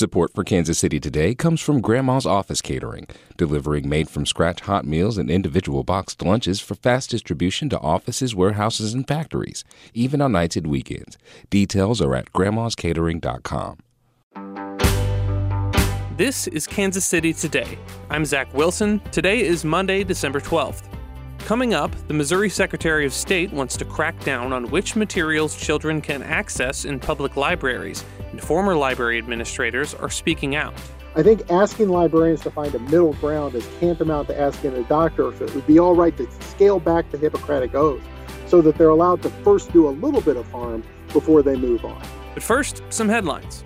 Support for Kansas City Today comes from Grandma's Office Catering, delivering made from scratch hot meals and individual boxed lunches for fast distribution to offices, warehouses, and factories, even on nights and weekends. Details are at grandmascatering.com. This is Kansas City Today. I'm Zach Wilson. Today is Monday, December 12th. Coming up, the Missouri Secretary of State wants to crack down on which materials children can access in public libraries, and former library administrators are speaking out. I think asking librarians to find a middle ground is tantamount to asking a doctor if it would be all right to scale back the Hippocratic Oath so that they're allowed to first do a little bit of harm before they move on. But first, some headlines.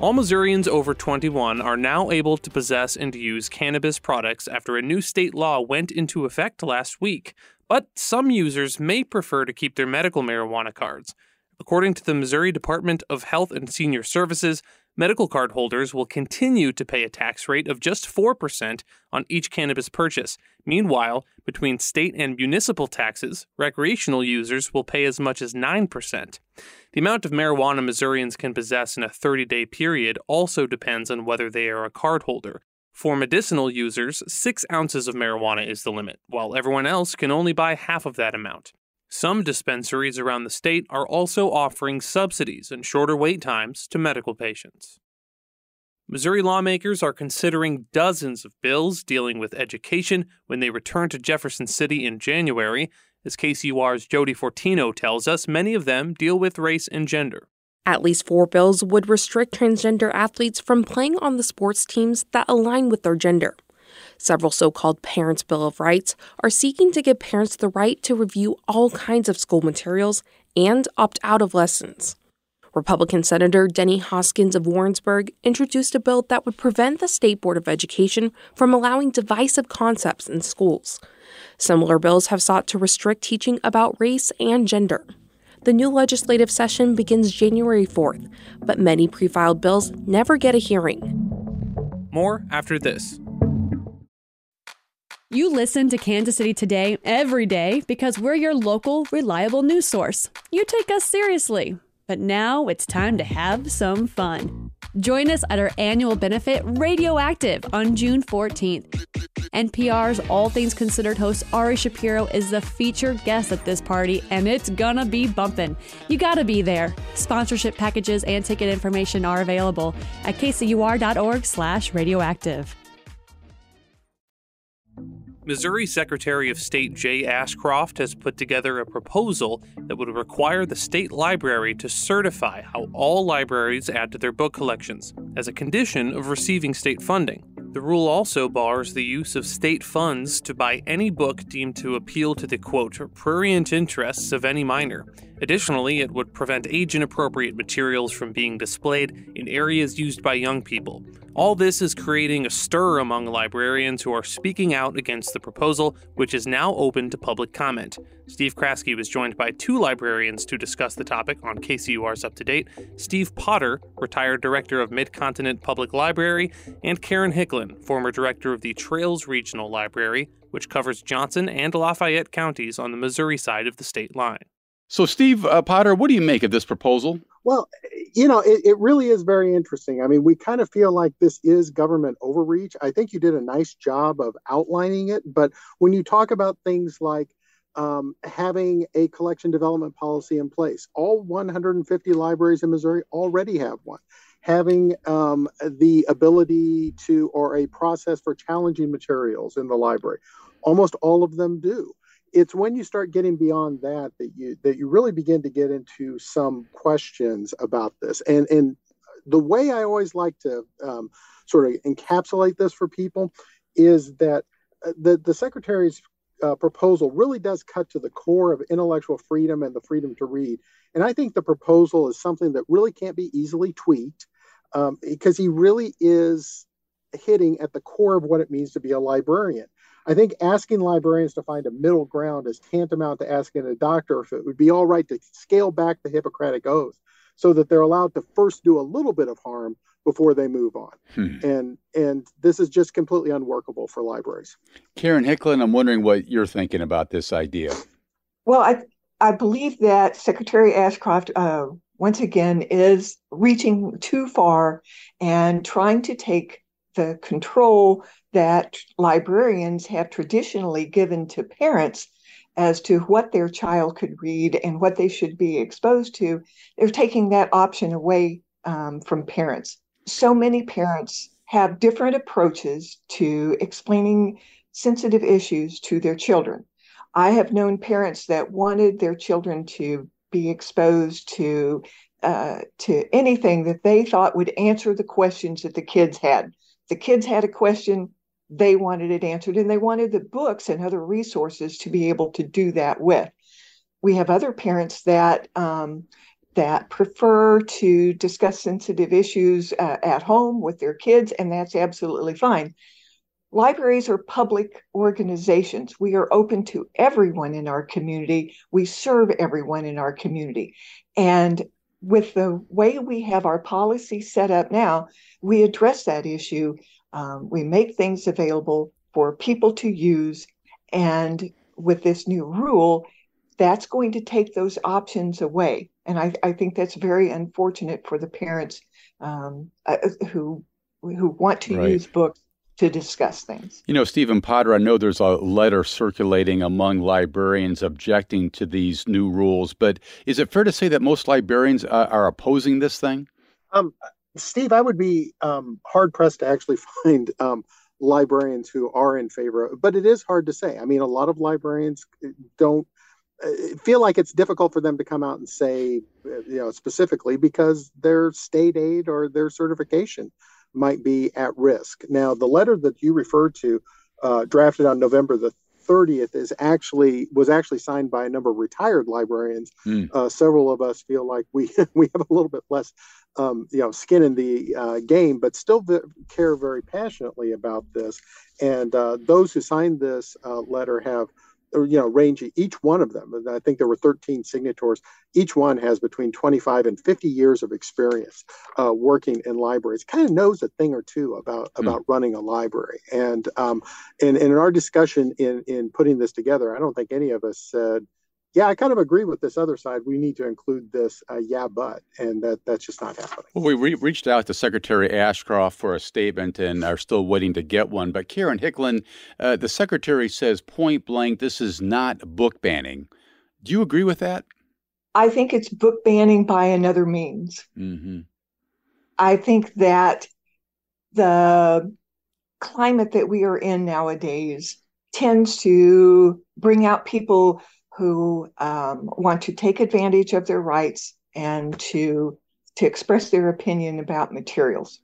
All Missourians over 21 are now able to possess and use cannabis products after a new state law went into effect last week. But some users may prefer to keep their medical marijuana cards. According to the Missouri Department of Health and Senior Services, medical card holders will continue to pay a tax rate of just 4% on each cannabis purchase. Meanwhile, between state and municipal taxes, recreational users will pay as much as 9%. The amount of marijuana Missourians can possess in a 30 day period also depends on whether they are a card holder. For medicinal users, 6 ounces of marijuana is the limit, while everyone else can only buy half of that amount. Some dispensaries around the state are also offering subsidies and shorter wait times to medical patients. Missouri lawmakers are considering dozens of bills dealing with education when they return to Jefferson City in January. As KCUR's Jodi Fortino tells us, many of them deal with race and gender. At least four bills would restrict transgender athletes from playing on the sports teams that align with their gender. Several so called Parents' Bill of Rights are seeking to give parents the right to review all kinds of school materials and opt out of lessons. Republican Senator Denny Hoskins of Warrensburg introduced a bill that would prevent the State Board of Education from allowing divisive concepts in schools. Similar bills have sought to restrict teaching about race and gender. The new legislative session begins January 4th, but many pre filed bills never get a hearing. More after this. You listen to Kansas City Today every day because we're your local, reliable news source. You take us seriously. But now it's time to have some fun. Join us at our annual benefit, Radioactive, on June 14th. NPR's All Things Considered host Ari Shapiro is the featured guest at this party, and it's gonna be bumpin'. You gotta be there. Sponsorship packages and ticket information are available at kcur.org slash radioactive. Missouri Secretary of State Jay Ashcroft has put together a proposal that would require the state library to certify how all libraries add to their book collections as a condition of receiving state funding. The rule also bars the use of state funds to buy any book deemed to appeal to the quote, prurient interests of any minor. Additionally, it would prevent age inappropriate materials from being displayed in areas used by young people. All this is creating a stir among librarians who are speaking out against the proposal, which is now open to public comment. Steve Kraske was joined by two librarians to discuss the topic on KCUR's Up to Date Steve Potter, retired director of Mid Continent Public Library, and Karen Hicklin, former director of the Trails Regional Library, which covers Johnson and Lafayette counties on the Missouri side of the state line. So, Steve uh, Potter, what do you make of this proposal? Well, you know, it, it really is very interesting. I mean, we kind of feel like this is government overreach. I think you did a nice job of outlining it. But when you talk about things like um, having a collection development policy in place, all 150 libraries in Missouri already have one. Having um, the ability to, or a process for challenging materials in the library, almost all of them do it's when you start getting beyond that that you that you really begin to get into some questions about this. And and the way i always like to um, sort of encapsulate this for people is that uh, the the secretary's uh, proposal really does cut to the core of intellectual freedom and the freedom to read. And i think the proposal is something that really can't be easily tweaked um, because he really is hitting at the core of what it means to be a librarian I think asking librarians to find a middle ground is tantamount to asking a doctor if it would be all right to scale back the Hippocratic Oath so that they're allowed to first do a little bit of harm before they move on. Hmm. And and this is just completely unworkable for libraries. Karen Hicklin, I'm wondering what you're thinking about this idea. Well, I I believe that Secretary Ashcroft uh, once again, is reaching too far and trying to take the control that librarians have traditionally given to parents as to what their child could read and what they should be exposed to. They're taking that option away um, from parents. So many parents have different approaches to explaining sensitive issues to their children. I have known parents that wanted their children to be exposed to uh, to anything that they thought would answer the questions that the kids had. The kids had a question, they wanted it answered, and they wanted the books and other resources to be able to do that with. We have other parents that um, that prefer to discuss sensitive issues uh, at home with their kids, and that's absolutely fine. Libraries are public organizations. We are open to everyone in our community. We serve everyone in our community. And with the way we have our policy set up now, we address that issue. Um, we make things available for people to use. And with this new rule, that's going to take those options away. And I, I think that's very unfortunate for the parents um, uh, who who want to right. use books to discuss things. You know, Stephen Potter, I know there's a letter circulating among librarians objecting to these new rules, but is it fair to say that most librarians uh, are opposing this thing? Um, Steve, I would be um, hard pressed to actually find um, librarians who are in favor but it is hard to say. I mean, a lot of librarians uh, don't uh, feel like it's difficult for them to come out and say, uh, you know, specifically because their state aid or their certification might be at risk. Now, the letter that you referred to, uh, drafted on November the 30th, is actually was actually signed by a number of retired librarians. Mm. Uh, several of us feel like we we have a little bit less, um, you know, skin in the uh, game, but still v- care very passionately about this. And uh, those who signed this uh, letter have or, you know, range each one of them. I think there were 13 signatories. Each one has between 25 and 50 years of experience uh, working in libraries. Kind of knows a thing or two about mm. about running a library. And um, and, and in our discussion in in putting this together, I don't think any of us said yeah, I kind of agree with this other side. We need to include this, uh, yeah, but, and that that's just not happening. Well, we re- reached out to Secretary Ashcroft for a statement and are still waiting to get one. But Karen Hicklin, uh, the secretary says point blank, this is not book banning. Do you agree with that? I think it's book banning by another means. Mm-hmm. I think that the climate that we are in nowadays tends to bring out people who um, want to take advantage of their rights and to to express their opinion about materials,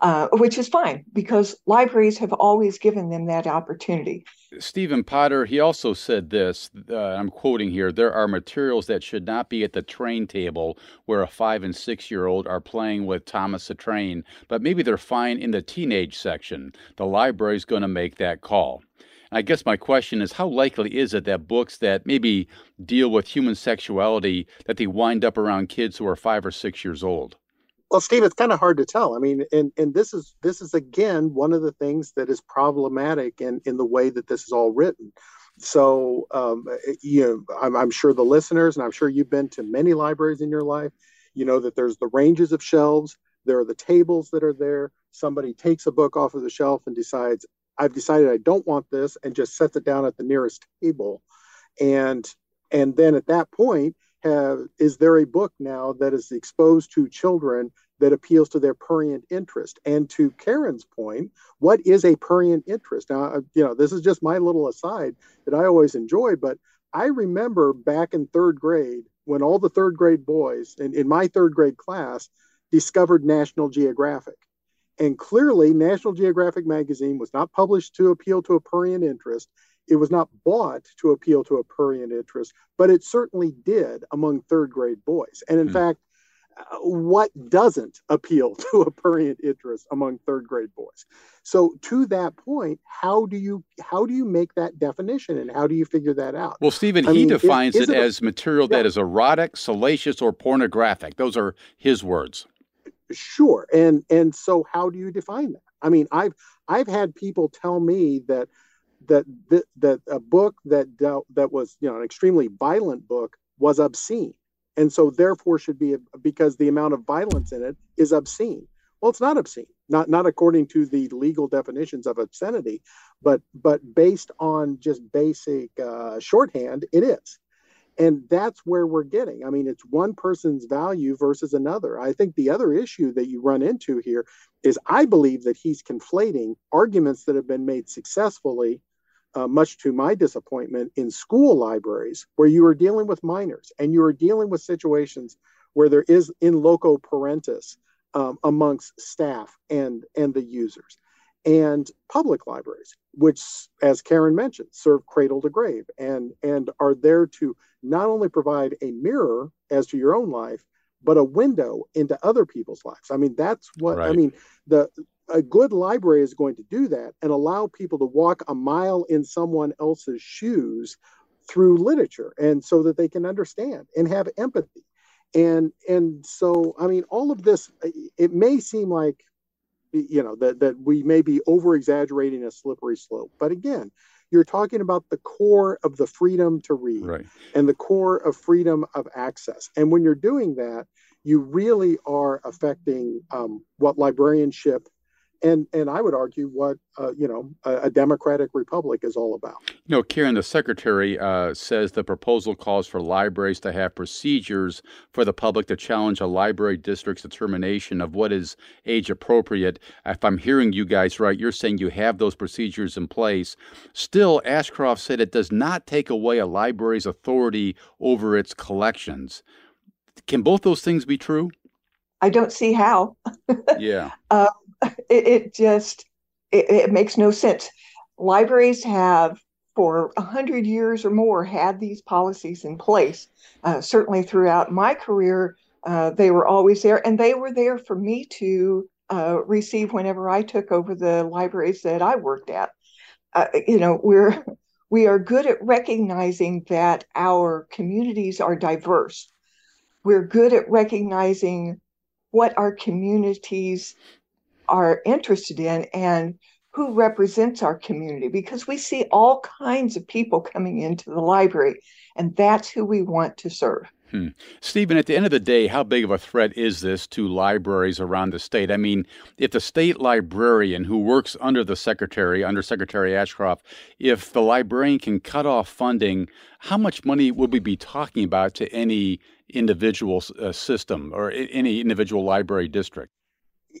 uh, which is fine because libraries have always given them that opportunity. Stephen Potter, he also said this. Uh, I'm quoting here: "There are materials that should not be at the train table where a five and six year old are playing with Thomas the Train, but maybe they're fine in the teenage section. The library's going to make that call." I guess my question is how likely is it that books that maybe deal with human sexuality that they wind up around kids who are 5 or 6 years old? Well, Steve, it's kind of hard to tell. I mean, and and this is this is again one of the things that is problematic in in the way that this is all written. So, um, you know, I'm, I'm sure the listeners, and I'm sure you've been to many libraries in your life. You know that there's the ranges of shelves. There are the tables that are there. Somebody takes a book off of the shelf and decides, I've decided I don't want this and just sets it down at the nearest table. And and then at that point, have is there a book now that is exposed to children that appeals to their prurient interest? And to Karen's point, what is a prurient interest? Now, uh, you know, this is just my little aside that I always enjoy, but I remember back in third grade when all the third grade boys in, in my third grade class discovered National Geographic. And clearly, National Geographic magazine was not published to appeal to a prurient interest. It was not bought to appeal to a prurient interest, but it certainly did among third grade boys. And in mm. fact, what doesn't appeal to a prurient interest among third grade boys? So to that point, how do you how do you make that definition and how do you figure that out? Well, Stephen, I he mean, defines is, is it, it, as material yeah. that is erotic, salacious, or pornographic. Those are his words sure and and so how do you define that i mean i've i've had people tell me that that that, that a book that dealt, that was you know an extremely violent book was obscene and so therefore should be because the amount of violence in it is obscene. Well, it's not obscene, not not according to the legal definitions of obscenity, but but based on just basic uh, shorthand, it is. And that's where we're getting. I mean, it's one person's value versus another. I think the other issue that you run into here is I believe that he's conflating arguments that have been made successfully uh, much to my disappointment, in school libraries where you are dealing with minors and you are dealing with situations where there is in loco parentis um, amongst staff and and the users and public libraries which as karen mentioned serve cradle to grave and and are there to not only provide a mirror as to your own life but a window into other people's lives i mean that's what right. i mean the a good library is going to do that and allow people to walk a mile in someone else's shoes through literature and so that they can understand and have empathy and and so i mean all of this it may seem like you know that that we may be over exaggerating a slippery slope but again you're talking about the core of the freedom to read right. and the core of freedom of access and when you're doing that you really are affecting um, what librarianship and and I would argue what uh, you know a, a, democratic republic is all about. You know, Karen, the secretary uh, says the proposal calls for libraries to have procedures for the public to challenge a library district's determination of what is age appropriate. If I'm hearing you guys right, you're saying you have those procedures in place. Still, Ashcroft said it does not take away a library's authority over its collections. Can both those things be true? I don't see how. yeah. Uh, it, it just it, it, makes no sense. Libraries have for a hundred years or more had these policies in place. Uh, certainly throughout my career, uh, they were always there, and they were there for me to uh, receive whenever I took over the libraries that I worked at. Uh, you know, we're we are good at recognizing that our communities are diverse. We're good at recognizing what our communities are interested in and who represents our community because we see all kinds of people coming into the library and that's who we want to serve. Hmm. Stephen, at the end of the day, how big of a threat is this to libraries around the state? I mean, if the state librarian who works under the secretary, under Secretary Ashcroft, if the librarian can cut off funding, how much money would we be talking about to any individual uh, system or any individual library district?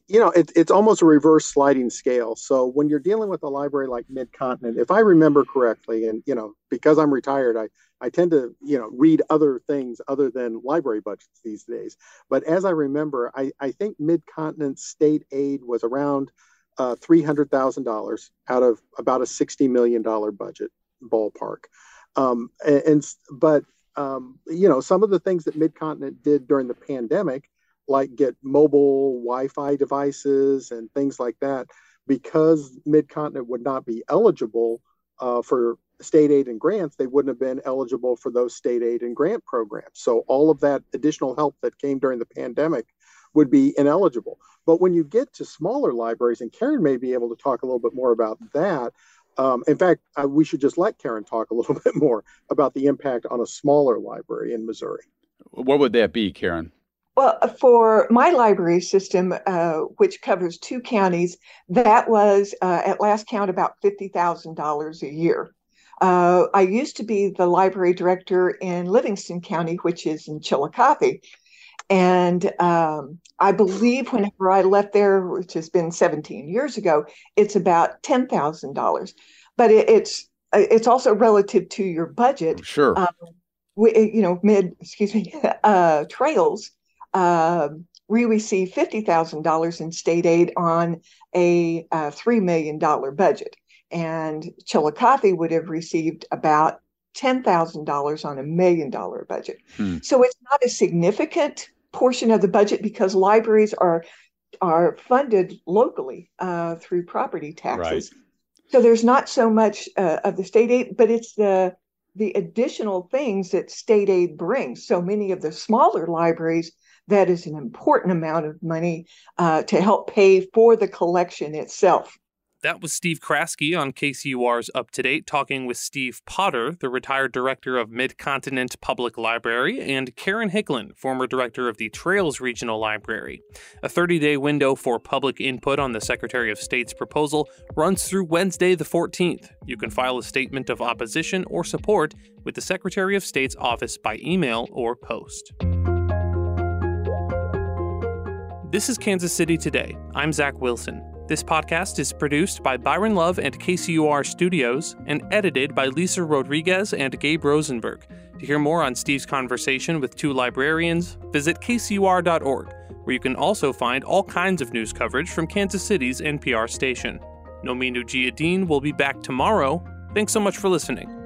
You know, it, it's almost a reverse sliding scale. So when you're dealing with a library like Mid Continent, if I remember correctly, and you know, because I'm retired, I I tend to you know read other things other than library budgets these days. But as I remember, I I think Mid Continent state aid was around uh, three hundred thousand dollars out of about a sixty million dollar budget ballpark. Um, and, and but um, you know, some of the things that Mid Continent did during the pandemic like get mobile Wi-Fi devices and things like that because Midcontinent would not be eligible uh, for state aid and grants, they wouldn't have been eligible for those state aid and grant programs. So all of that additional help that came during the pandemic would be ineligible. But when you get to smaller libraries, and Karen may be able to talk a little bit more about that. Um, in fact, uh, we should just let Karen talk a little bit more about the impact on a smaller library in Missouri. What would that be, Karen? Well, for my library system, uh, which covers two counties, that was uh, at last count about $50,000 a year. Uh, I used to be the library director in Livingston County, which is in Chillicothe. And um, I believe whenever I left there, which has been 17 years ago, it's about $10,000. But it, it's it's also relative to your budget. Sure. Um, we, you know, mid, excuse me, uh, trails uh, we received $50,000 in state aid on a uh, $3 million budget. And Chillicothe would have received about $10,000 on a million dollar budget. Hmm. So it's not a significant portion of the budget because libraries are are funded locally uh, through property taxes. Right. So there's not so much uh, of the state aid, but it's the the additional things that state aid brings. So many of the smaller libraries that is an important amount of money uh, to help pay for the collection itself. That was Steve Kraske on KCUR's Up to Date, talking with Steve Potter, the retired director of Mid-Continent Public Library, and Karen Hicklin, former director of the Trails Regional Library. A 30 day window for public input on the Secretary of State's proposal runs through Wednesday, the 14th. You can file a statement of opposition or support with the Secretary of State's office by email or post. This is Kansas City Today. I'm Zach Wilson. This podcast is produced by Byron Love and KCUR Studios and edited by Lisa Rodriguez and Gabe Rosenberg. To hear more on Steve's conversation with two librarians, visit kcur.org, where you can also find all kinds of news coverage from Kansas City's NPR station. Nomin Ujiyediin will be back tomorrow. Thanks so much for listening.